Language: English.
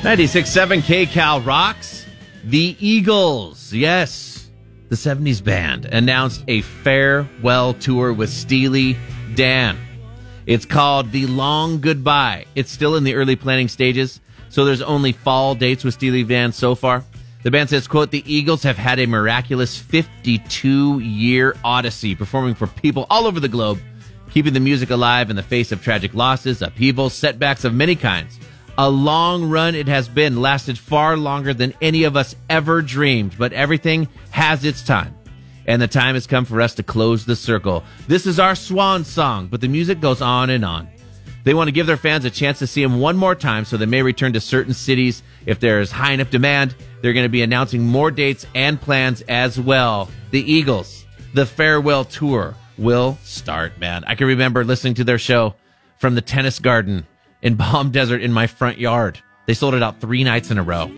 96.7 KCal rocks. The Eagles, yes, the 70s band, announced a farewell tour with Steely Dan. It's called The Long Goodbye. It's still in the early planning stages, so there's only fall dates with Steely Dan so far. The band says, quote, the Eagles have had a miraculous 52 year odyssey performing for people all over the globe, keeping the music alive in the face of tragic losses, upheavals, setbacks of many kinds. A long run it has been, lasted far longer than any of us ever dreamed, but everything has its time. And the time has come for us to close the circle. This is our swan song, but the music goes on and on. They want to give their fans a chance to see him one more time so they may return to certain cities. If there is high enough demand, they're going to be announcing more dates and plans as well. The Eagles, the farewell tour will start, man. I can remember listening to their show from the tennis garden in Palm Desert in my front yard. They sold it out three nights in a row.